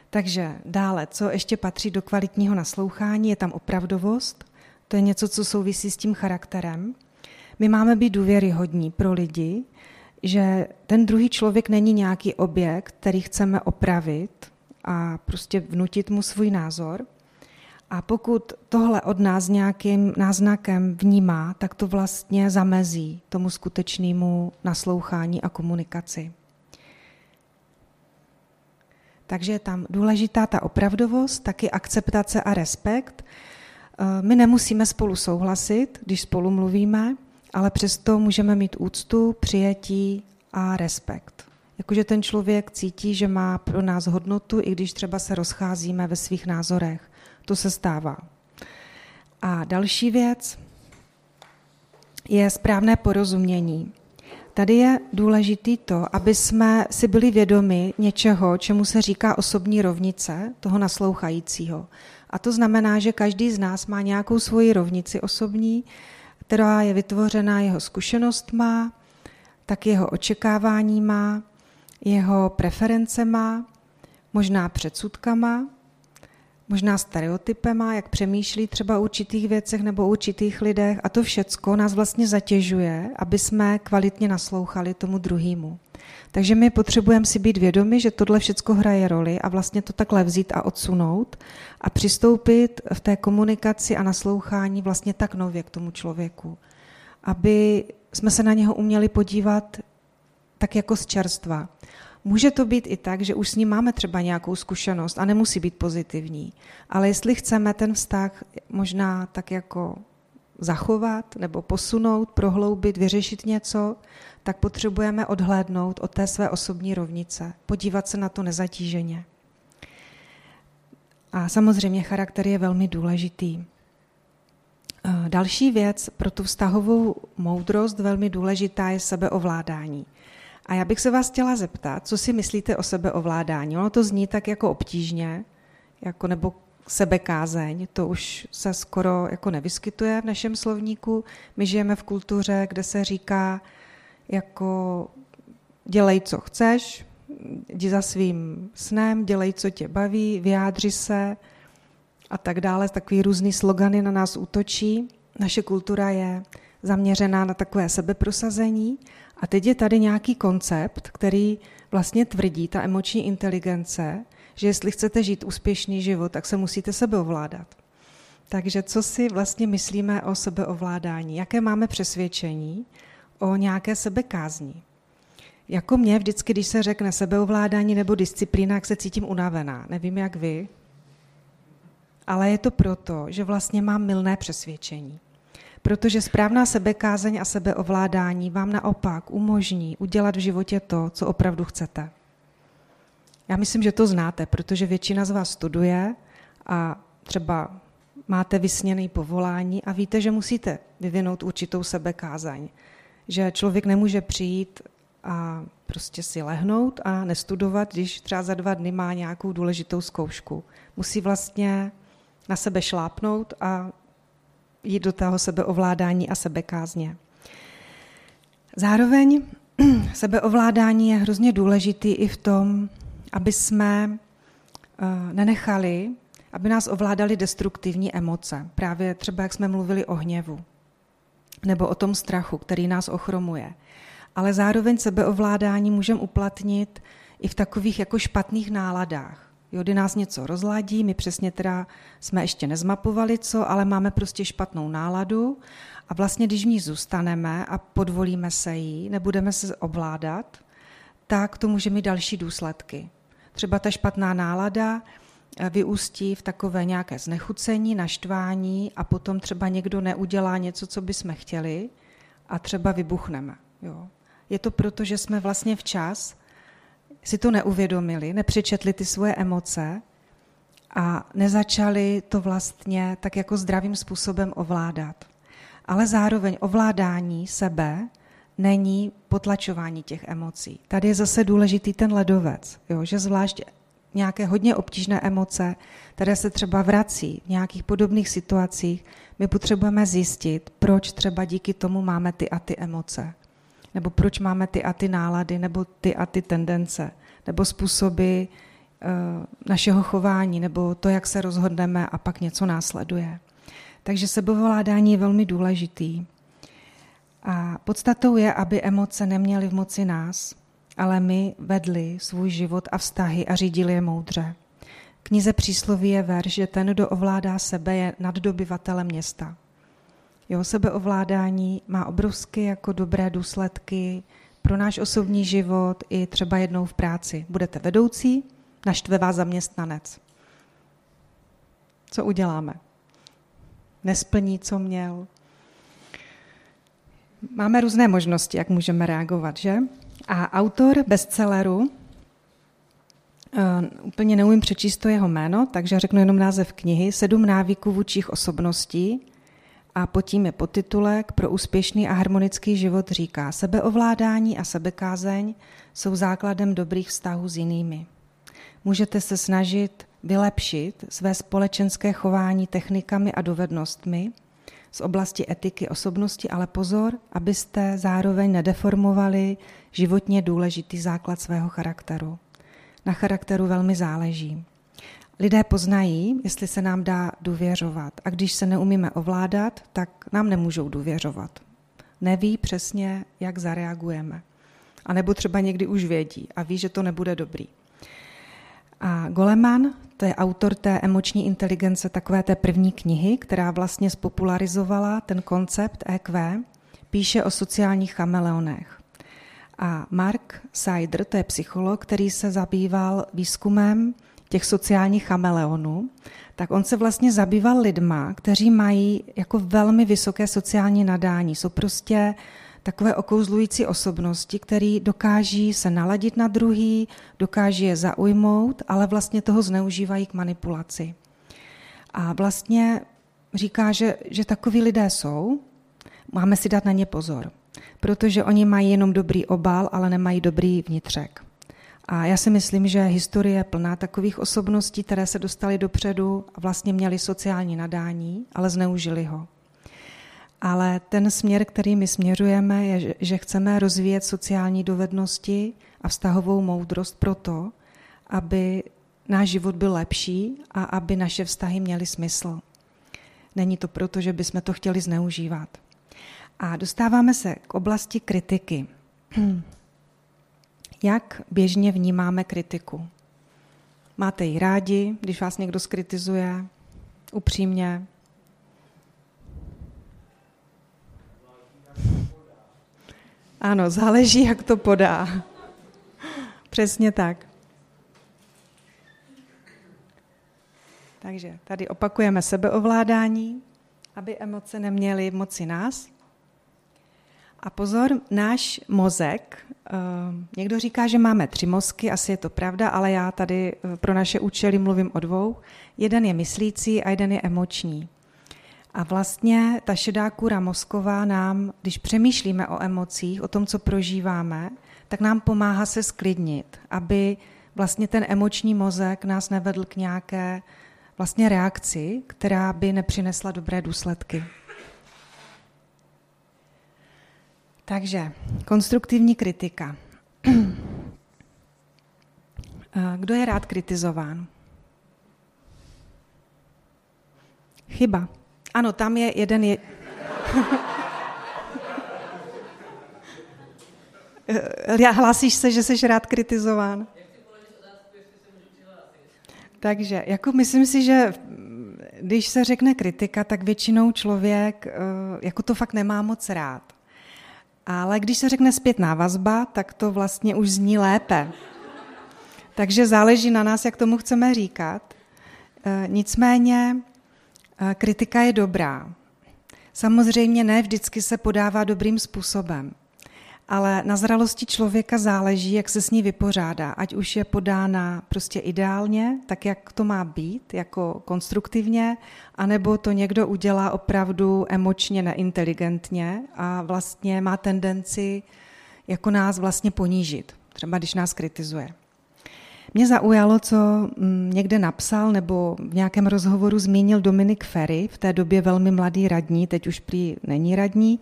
Takže dále, co ještě patří do kvalitního naslouchání, je tam opravdovost. To je něco, co souvisí s tím charakterem. My máme být důvěryhodní pro lidi, že ten druhý člověk není nějaký objekt, který chceme opravit a prostě vnutit mu svůj názor. A pokud tohle od nás nějakým náznakem vnímá, tak to vlastně zamezí tomu skutečnému naslouchání a komunikaci. Takže je tam důležitá ta opravdovost, taky akceptace a respekt. Eh, my nemusíme spolu souhlasit, když spolu mluvíme, ale přesto můžeme mít úctu, přijetí a respekt. Jakože ten člověk cítí, že má pro nás hodnotu, i když třeba se rozcházíme ve svých názorech. To se stává. A další věc je správné porozumění. Tady je důležitý to, aby jsme si byli vědomi něčeho, čemu se říká osobní rovnice toho naslouchajícího. A to znamená, že každý z nás má nějakou svoji rovnici osobní, která je vytvořena jeho zkušenostma, tak jeho očekáváníma, jeho preferencema, možná předsudkama, možná stereotypema, jak přemýšlí třeba o určitých věcech nebo o určitých lidech a to všecko nás vlastně zatěžuje, aby jsme kvalitně naslouchali tomu druhému. Takže my potřebujeme si být vědomi, že tohle všecko hraje roli a vlastně to takhle vzít a odsunout a přistoupit v té komunikaci a naslouchání vlastně tak nově k tomu člověku, aby jsme se na něho uměli podívat tak jako z čerstva. Může to být i tak, že už s ním máme třeba nějakou zkušenost a nemusí být pozitivní, ale jestli chceme ten vztah možná tak jako zachovat nebo posunout, prohloubit, vyřešit něco, tak potřebujeme odhlédnout od té své osobní rovnice, podívat se na to nezatíženě. A samozřejmě charakter je velmi důležitý. Eh, další věc pro tu vztahovou moudrost velmi důležitá je sebeovládání. A já bych se vás chtěla zeptat, co si myslíte o sebeovládání. Ono to zní tak jako obtížně, jako nebo sebekázeň, to už se skoro jako nevyskytuje v našem slovníku. My žijeme v kultuře, kde se říká jako dělej, co chceš, jdi za svým snem, dělej, co tě baví, vyjádři se a tak dále. Takový různý slogany na nás útočí. Naše kultura je zaměřená na takové sebeprosazení a teď je tady nějaký koncept, který vlastně tvrdí, ta emoční inteligence, že jestli chcete žít úspěšný život, tak se musíte sebeovládat. Takže co si vlastně myslíme o sebeovládání? Jaké máme přesvědčení o nějaké sebekázni? Jako mě vždycky, když se řekne sebeovládání nebo disciplína, jak se cítím unavená. Nevím, jak vy, ale je to proto, že vlastně mám milné přesvědčení. Protože správná sebekázeň a sebeovládání vám naopak umožní udělat v životě to, co opravdu chcete. Já myslím, že to znáte, protože většina z vás studuje a třeba máte vysněný povolání a víte, že musíte vyvinout určitou sebekázaň. Že člověk nemůže přijít a prostě si lehnout a nestudovat, když třeba za dva dny má nějakou důležitou zkoušku. Musí vlastně na sebe šlápnout a jít do toho sebeovládání a sebekázně. Zároveň sebeovládání je hrozně důležitý i v tom, aby jsme eh, nenechali, aby nás ovládaly destruktivní emoce. Právě třeba, jak jsme mluvili o hněvu nebo o tom strachu, který nás ochromuje. Ale zároveň sebeovládání můžeme uplatnit i v takových jako špatných náladách. Jo, kdy nás něco rozladí, my přesně teda jsme ještě nezmapovali co, ale máme prostě špatnou náladu a vlastně když v ní zůstaneme a podvolíme se jí, nebudeme se ovládat, tak to může mít další důsledky. Třeba ta špatná nálada eh, vyústí v takové nějaké znechucení, naštvání a potom třeba někdo neudělá něco, co bychom chtěli a třeba vybuchneme. Jo. Je to proto, že jsme vlastně včas si to neuvědomili, nepřečetli ty svoje emoce a nezačali to vlastně tak jako zdravým způsobem ovládat. Ale zároveň ovládání sebe není potlačování těch emocí. Tady je zase důležitý ten ledovec, jo, že zvlášť nějaké hodně obtížné emoce, které se třeba vrací v nějakých podobných situacích, my potřebujeme zjistit, proč třeba díky tomu máme ty a ty emoce. Nebo proč máme ty a ty nálady, nebo ty a ty tendence, nebo způsoby uh, našeho chování, nebo to, jak se rozhodneme a pak něco následuje. Takže sebovládání je velmi důležitý. A podstatou je, aby emoce neměly v moci nás, ale my vedli svůj život a vztahy a řídili je moudře. Knize přísloví je verš, že ten, kdo ovládá sebe, je naddobyvatelem města. Jeho sebeovládání má obrovské jako dobré důsledky pro náš osobní život i třeba jednou v práci. Budete vedoucí, naštve vás zaměstnanec. Co uděláme? Nesplní, co měl, Máme různé možnosti, jak můžeme reagovat, že? A autor bestselleru, uh, úplně neumím přečíst to jeho jméno, takže řeknu jenom název knihy, Sedm návyků vůčích osobností a pod tím je podtitulek Pro úspěšný a harmonický život říká Sebeovládání a sebekázeň jsou základem dobrých vztahů s jinými. Můžete se snažit vylepšit své společenské chování technikami a dovednostmi, z oblasti etiky osobnosti, ale pozor, abyste zároveň nedeformovali životně důležitý základ svého charakteru. Na charakteru velmi záleží. Lidé poznají, jestli se nám dá důvěřovat. A když se neumíme ovládat, tak nám nemůžou důvěřovat. Neví přesně, jak zareagujeme. A nebo třeba někdy už vědí a ví, že to nebude dobrý. A Goleman, to je autor té emoční inteligence, takové té první knihy, která vlastně spopularizovala ten koncept EQ, píše o sociálních chameleonech. A Mark Sider, to je psycholog, který se zabýval výzkumem těch sociálních chameleonů, tak on se vlastně zabýval lidma, kteří mají jako velmi vysoké sociální nadání. Jsou prostě takové okouzlující osobnosti, který dokáží se naladit na druhý, dokáží je zaujmout, ale vlastně toho zneužívají k manipulaci. A vlastně říká, že, že takoví lidé jsou, máme si dát na ně pozor, protože oni mají jenom dobrý obal, ale nemají dobrý vnitřek. A já si myslím, že historie je plná takových osobností, které se dostaly dopředu a vlastně měly sociální nadání, ale zneužili ho. Ale ten směr, který my směřujeme, je, že chceme rozvíjet sociální dovednosti a vztahovou moudrost proto, aby náš život byl lepší a aby naše vztahy měly smysl. Není to proto, že bychom to chtěli zneužívat. A dostáváme se k oblasti kritiky. Jak běžně vnímáme kritiku? Máte ji rádi, když vás někdo skritizuje? Upřímně? Ano, záleží, jak to podá. Přesně tak. Takže tady opakujeme sebeovládání, aby emoce neměly moci nás. A pozor, náš mozek, eh, někdo říká, že máme tři mozky, asi je to pravda, ale já tady eh, pro naše účely mluvím o dvou. Jeden je myslící a jeden je emoční. A vlastně ta šedá kůra mozková nám, když přemýšlíme o emocích, o tom, co prožíváme, tak nám pomáhá se sklidnit, aby vlastně ten emoční mozek nás nevedl k nějaké vlastně reakci, která by nepřinesla dobré důsledky. Takže konstruktivní kritika. Kdo je rád kritizován? Chyba. Ano, tam je jeden je... Hlásíš se, že jsi rád kritizován? Takže jako myslím si, že když se řekne kritika, tak většinou člověk eh, jako to fakt nemá moc rád. Ale když se řekne zpětná vazba, tak to vlastně už zní lépe. Takže záleží na nás, jak tomu chceme říkat. Eh, nicméně kritika je dobrá. Samozřejmě ne vždycky se podává dobrým způsobem ale na zralosti člověka záleží, jak se s ní vypořádá. Ať už je podána prostě ideálně, tak jak to má být, jako konstruktivně, anebo to někdo udělá opravdu emočně neinteligentně a vlastně má tendenci jako nás vlastně ponížit, třeba když nás kritizuje. Mě zaujalo, co mm, někde napsal nebo v nějakém rozhovoru zmínil Dominik Ferry, v té době velmi mladý radní, teď už prý není radní,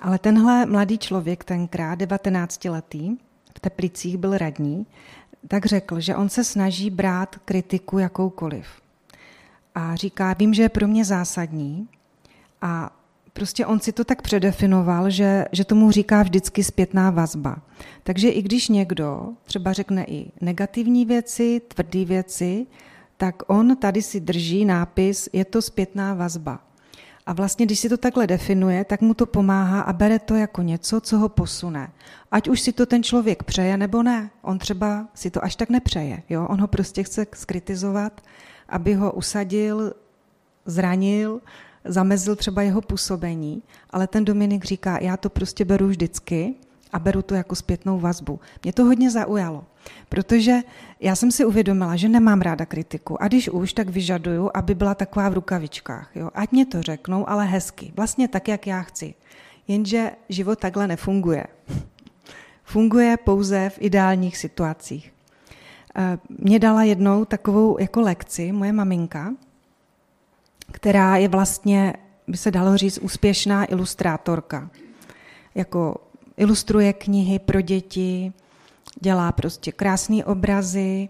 ale tenhle mladý člověk, tenkrát 19-letý, v Teplicích byl radní, tak řekl, že on se snaží brát kritiku jakoukoliv. A říká, vím, že je pro mě zásadní a prostě on si to tak předefinoval, že, že tomu říká vždycky zpětná vazba. Takže i když někdo třeba řekne i negativní věci, tvrdé věci, tak on tady si drží nápis, je to zpětná vazba. A vlastně, když si to takhle definuje, tak mu to pomáhá a bere to jako něco, co ho posune. Ať už si to ten člověk přeje nebo ne. On třeba si to až tak nepřeje. Jo? On ho prostě chce skritizovat, aby ho usadil, zranil, zamezil třeba jeho působení. Ale ten Dominik říká, já to prostě beru vždycky a beru to jako zpětnou vazbu. Mě to hodně zaujalo, protože já jsem si uvědomila, že nemám ráda kritiku a když už, tak vyžaduju, aby byla taková v rukavičkách. Jo? Ať mě to řeknou, ale hezky, vlastně tak, jak já chci. Jenže život takhle nefunguje. Funguje pouze v ideálních situacích. Eh, mě dala jednou takovou jako lekci moje maminka, která je vlastně, by se dalo říct, úspěšná ilustrátorka. Jako ilustruje knihy pro děti, dělá prostě krásné obrazy.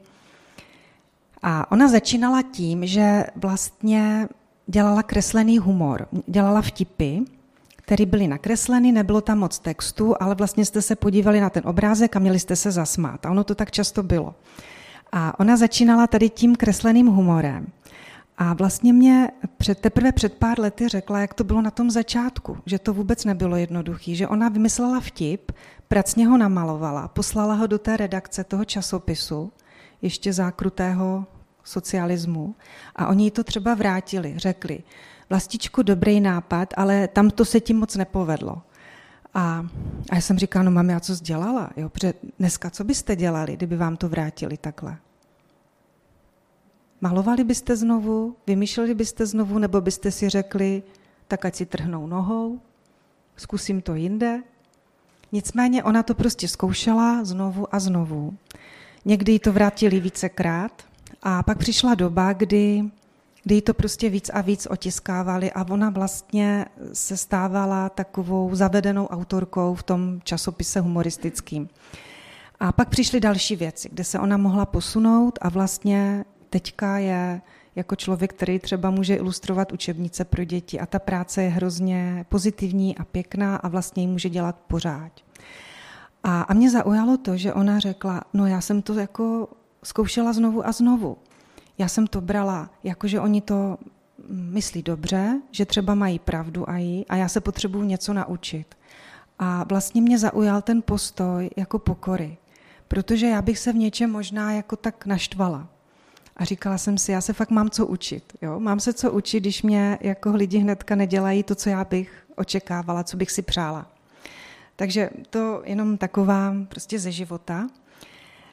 A ona začínala tím, že vlastně dělala kreslený humor, dělala vtipy, které byly nakresleny, nebylo tam moc textu, ale vlastně jste se podívali na ten obrázek a měli jste se zasmát. A ono to tak často bylo. A ona začínala tady tím kresleným humorem. A vlastně mě před, teprve před pár lety řekla, jak to bylo na tom začátku, že to vůbec nebylo jednoduché, že ona vymyslela vtip, pracně ho namalovala, poslala ho do té redakce toho časopisu, ještě zákrutého socialismu, a oni jí to třeba vrátili, řekli, vlastičku, dobrý nápad, ale tam to se tím moc nepovedlo. A, a já jsem říkala, no mami, a co dělala? Jo, protože dneska co byste dělali, kdyby vám to vrátili takhle? Malovali byste znovu, vymýšleli byste znovu, nebo byste si řekli, tak ať si trhnou nohou, zkusím to jinde. Nicméně ona to prostě zkoušela znovu a znovu. někdy jí to vrátili vícekrát a pak přišla doba, kdy, kdy jí to prostě víc a víc otiskávali a ona vlastně se stávala takovou zavedenou autorkou v tom časopise humoristickým. A pak přišly další věci, kde se ona mohla posunout a vlastně teďka je jako člověk, který třeba může ilustrovat učebnice pro děti a ta práce je hrozně pozitivní a pěkná a vlastně ji může dělat pořád. A, a mě zaujalo to, že ona řekla, no já jsem to jako zkoušela znovu a znovu. Já jsem to brala, jako že oni to myslí dobře, že třeba mají pravdu a jí a já se potřebuju něco naučit. A vlastně mě zaujal ten postoj jako pokory, protože já bych se v něčem možná jako tak naštvala. A říkala jsem si, já se fakt mám co učit. Jo? Mám se co učit, když mě jako lidi hnedka nedělají to, co já bych očekávala, co bych si přála. Takže to jenom taková prostě ze života,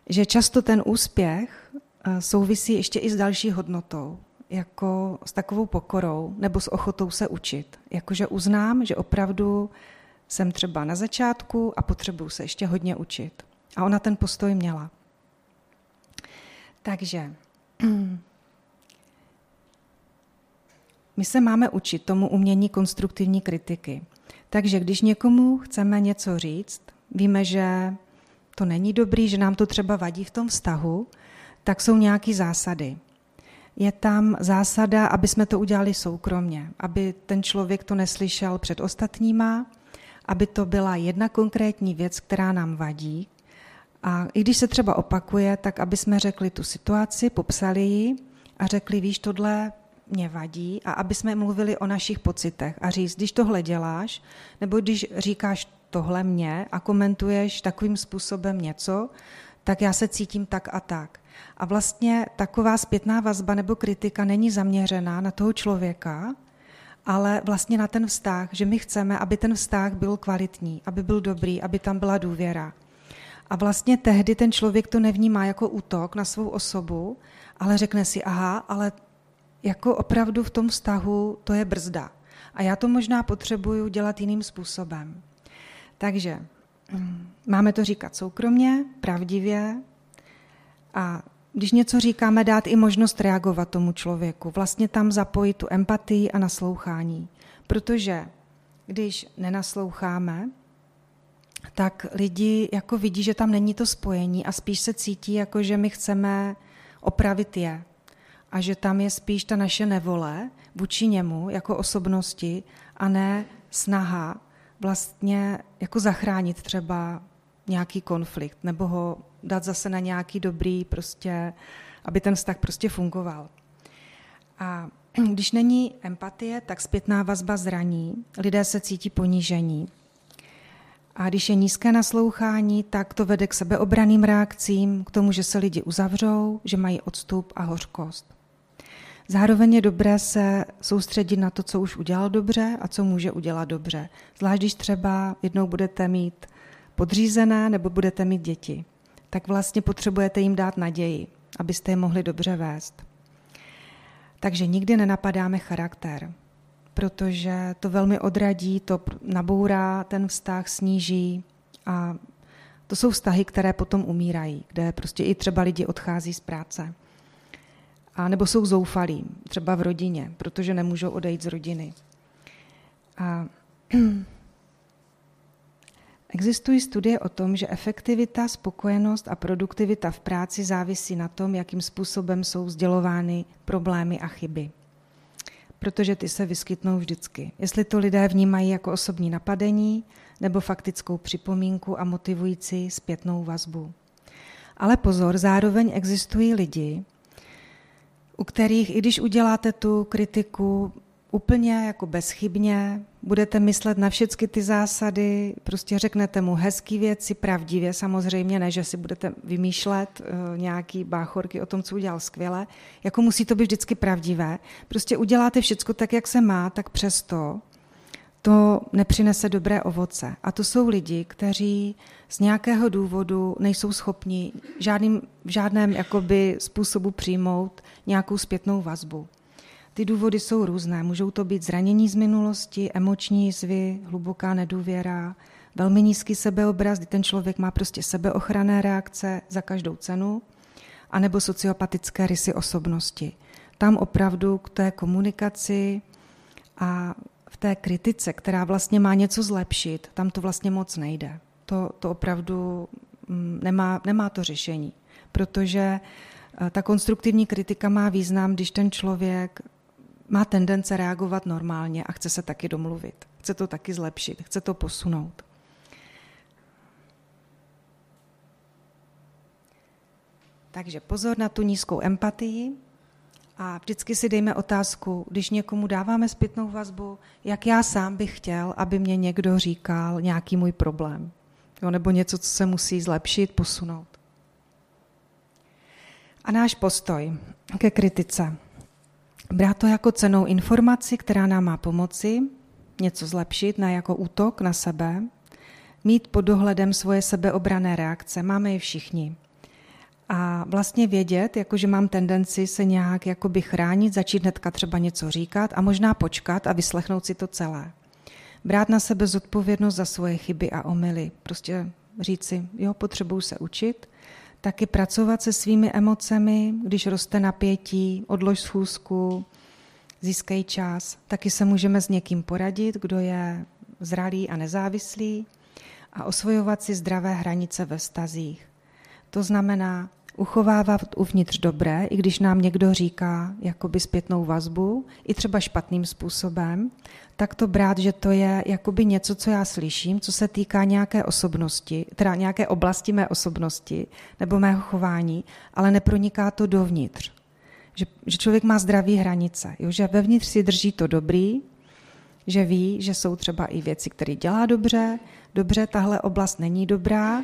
že často ten úspěch eh, souvisí ještě i s další hodnotou, jako s takovou pokorou nebo s ochotou se učit. Jakože uznám, že opravdu jsem třeba na začátku a potřebuju se ještě hodně učit. A ona ten postoj měla. Takže my se máme učit tomu umění konstruktivní kritiky. Takže když někomu chceme něco říct, víme, že to není dobrý, že nám to třeba vadí v tom vztahu, tak jsou nějaké zásady. Je tam zásada, aby jsme to udělali soukromně, aby ten člověk to neslyšel před ostatníma, aby to byla jedna konkrétní věc, která nám vadí, a i když se třeba opakuje, tak aby jsme řekli tu situaci, popsali ji a řekli, víš, tohle mě vadí a aby jsme mluvili o našich pocitech a říct, když tohle děláš, nebo když říkáš tohle mě a komentuješ takovým způsobem něco, tak já se cítím tak a tak. A vlastně taková zpětná vazba nebo kritika není zaměřená na toho člověka, ale vlastně na ten vztah, že my chceme, aby ten vztah byl kvalitní, aby byl dobrý, aby tam byla důvěra. A vlastně tehdy ten člověk to nevnímá jako útok na svou osobu, ale řekne si, aha, ale jako opravdu v tom vztahu to je brzda. A já to možná potřebuju dělat jiným způsobem. Takže mm, máme to říkat soukromně, pravdivě a když něco říkáme, dát i možnost reagovat tomu člověku. Vlastně tam zapojit tu empatii a naslouchání. Protože když nenasloucháme, tak lidi jako vidí, že tam není to spojení a spíš se cítí jako, že my chceme opravit je. A že tam je spíš ta naše nevole vůči němu jako osobnosti a ne snaha vlastně jako zachránit třeba nějaký konflikt nebo ho dát zase na nějaký dobrý prostě, aby ten vztah prostě fungoval. A když není empatie, tak zpětná vazba zraní, lidé se cítí ponížení. A když je nízké naslouchání, tak to vede k sebeobraným reakcím, k tomu, že se lidi uzavřou, že mají odstup a hořkost. Zároveň je dobré se soustředit na to, co už udělal dobře a co může udělat dobře. Zvlášť když třeba jednou budete mít podřízené nebo budete mít děti, tak vlastně potřebujete jim dát naději, abyste je mohli dobře vést. Takže nikdy nenapadáme charakter protože to velmi odradí, to nabourá ten vztah, sníží a to jsou vztahy, které potom umírají, kde prostě i třeba lidi odchází z práce. A nebo jsou zoufalí, třeba v rodině, protože nemůžou odejít z rodiny. A Existují studie o tom, že efektivita, spokojenost a produktivita v práci závisí na tom, jakým způsobem jsou sdělovány problémy a chyby protože ty se vyskytnou vždycky. Jestli to lidé vnímají jako osobní napadení nebo faktickou připomínku a motivující zpětnou vazbu. Ale pozor, zároveň existují lidi, u kterých, i když uděláte tu kritiku úplně jako bezchybně, budete myslet na všechny ty zásady, prostě řeknete mu hezký věci, pravdivě samozřejmě, ne, že si budete vymýšlet uh, nějaký báchorky o tom, co udělal skvěle, jako musí to být vždycky pravdivé. Prostě uděláte všechno tak, jak se má, tak přesto to nepřinese dobré ovoce. A to jsou lidi, kteří z nějakého důvodu nejsou schopni žádným, v žádném jakoby, způsobu přijmout nějakou zpětnou vazbu. Ty důvody jsou různé. Můžou to být zranění z minulosti, emoční jizvy, hluboká nedůvěra, velmi nízký sebeobraz, kdy ten člověk má prostě sebeochranné reakce za každou cenu, anebo sociopatické rysy osobnosti. Tam opravdu k té komunikaci a v té kritice, která vlastně má něco zlepšit, tam to vlastně moc nejde. To, to opravdu mm, nemá, nemá to řešení, protože eh, ta konstruktivní kritika má význam, když ten člověk má tendence reagovat normálně a chce se taky domluvit. Chce to taky zlepšit, chce to posunout. Takže pozor na tu nízkou empatii a vždycky si dejme otázku, když někomu dáváme zpětnou vazbu, jak já sám bych chtěl, aby mě někdo říkal nějaký můj problém. Jo, nebo něco, co se musí zlepšit, posunout. A náš postoj ke kritice. Brát to jako cenou informaci, která nám má pomoci, něco zlepšit, ne jako útok na sebe, mít pod dohledem svoje sebeobrané reakce. Máme je všichni. A vlastně vědět, jako že mám tendenci se nějak jakoby chránit, začít hnedka třeba něco říkat a možná počkat a vyslechnout si to celé. Brát na sebe zodpovědnost za svoje chyby a omily. Prostě říci, jo, potřebuju se učit, taky pracovat se svými emocemi, když roste napětí, odlož schůzku, získej čas. Taky se můžeme s někým poradit, kdo je zralý a nezávislý a osvojovat si zdravé hranice ve stazích. To znamená uchovávat uvnitř dobré, i když nám někdo říká jakoby zpětnou vazbu, i třeba špatným způsobem, tak to brát, že to je jakoby něco, co já slyším, co se týká nějaké osobnosti, teda nějaké oblasti mé osobnosti nebo mého chování, ale neproniká to dovnitř. Že, že člověk má zdraví hranice, jo? že vevnitř si drží to dobrý, že ví, že jsou třeba i věci, které dělá dobře, dobře, tahle oblast není dobrá,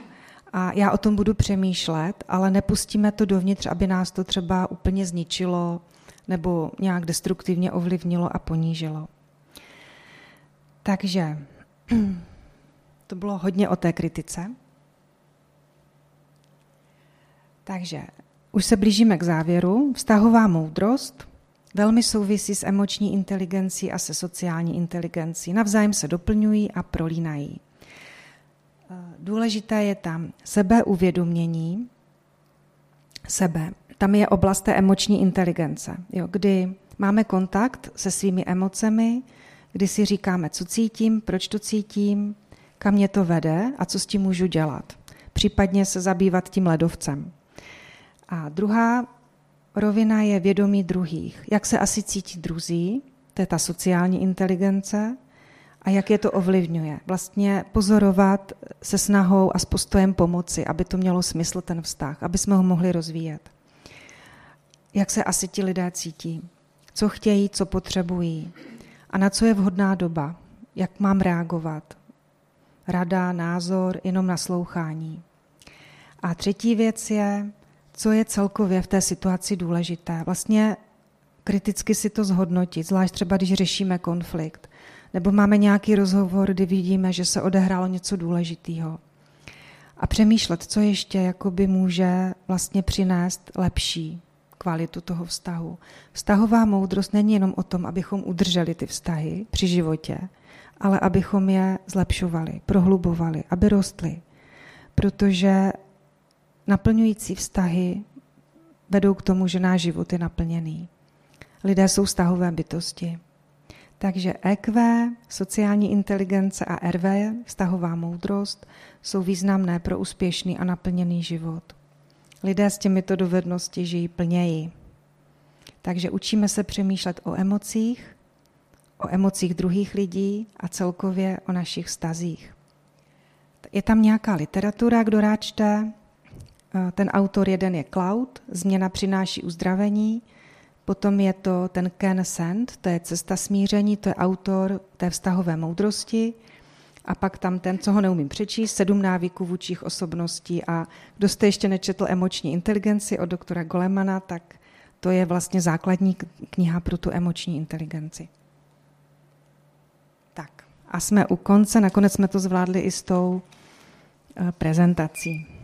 a já o tom budu přemýšlet, ale nepustíme to dovnitř, aby nás to třeba úplně zničilo nebo nějak destruktivně ovlivnilo a ponížilo. Takže to bylo hodně o té kritice. Takže už se blížíme k závěru. Vztahová moudrost velmi souvisí s emoční inteligencí a se sociální inteligencí. Navzájem se doplňují a prolínají. Důležité je tam sebeuvědomění sebe. Tam je oblast té emoční inteligence, jo, kdy máme kontakt se svými emocemi, kdy si říkáme, co cítím, proč to cítím, kam mě to vede a co s tím můžu dělat. Případně se zabývat tím ledovcem. A druhá rovina je vědomí druhých. Jak se asi cítí druzí, to je ta sociální inteligence, a jak je to ovlivňuje. Vlastně pozorovat se snahou a s postojem pomoci, aby to mělo smysl ten vztah, aby jsme ho mohli rozvíjet. Jak se asi ti lidé cítí, co chtějí, co potřebují a na co je vhodná doba, jak mám reagovat. Rada, názor, jenom naslouchání. A třetí věc je, co je celkově v té situaci důležité. Vlastně kriticky si to zhodnotit, zvlášť třeba, když řešíme konflikt nebo máme nějaký rozhovor, kdy vidíme, že se odehrálo něco důležitého. A přemýšlet, co ještě jakoby může vlastně přinést lepší kvalitu toho vztahu. Vztahová moudrost není jenom o tom, abychom udrželi ty vztahy při životě, ale abychom je zlepšovali, prohlubovali, aby rostly. Protože naplňující vztahy vedou k tomu, že náš život je naplněný. Lidé jsou vztahové bytosti. Takže EQ, sociální inteligence a RV, vztahová moudrost, jsou významné pro úspěšný a naplněný život. Lidé s těmito dovednosti žijí plněji. Takže učíme se přemýšlet o emocích, o emocích druhých lidí a celkově o našich vztazích. Je tam nějaká literatura, kdo rád čte. Ten autor jeden je Cloud, Změna přináší uzdravení, Potom je to ten Ken Sand, to je Cesta smíření, to je autor té vztahové moudrosti. A pak tam ten, co ho neumím přečíst, sedm návyků vůčích osobností. A kdo jste ještě nečetl emoční inteligenci od doktora Golemana, tak to je vlastně základní kniha pro tu emoční inteligenci. Tak a jsme u konce, nakonec jsme to zvládli i s tou eh, prezentací.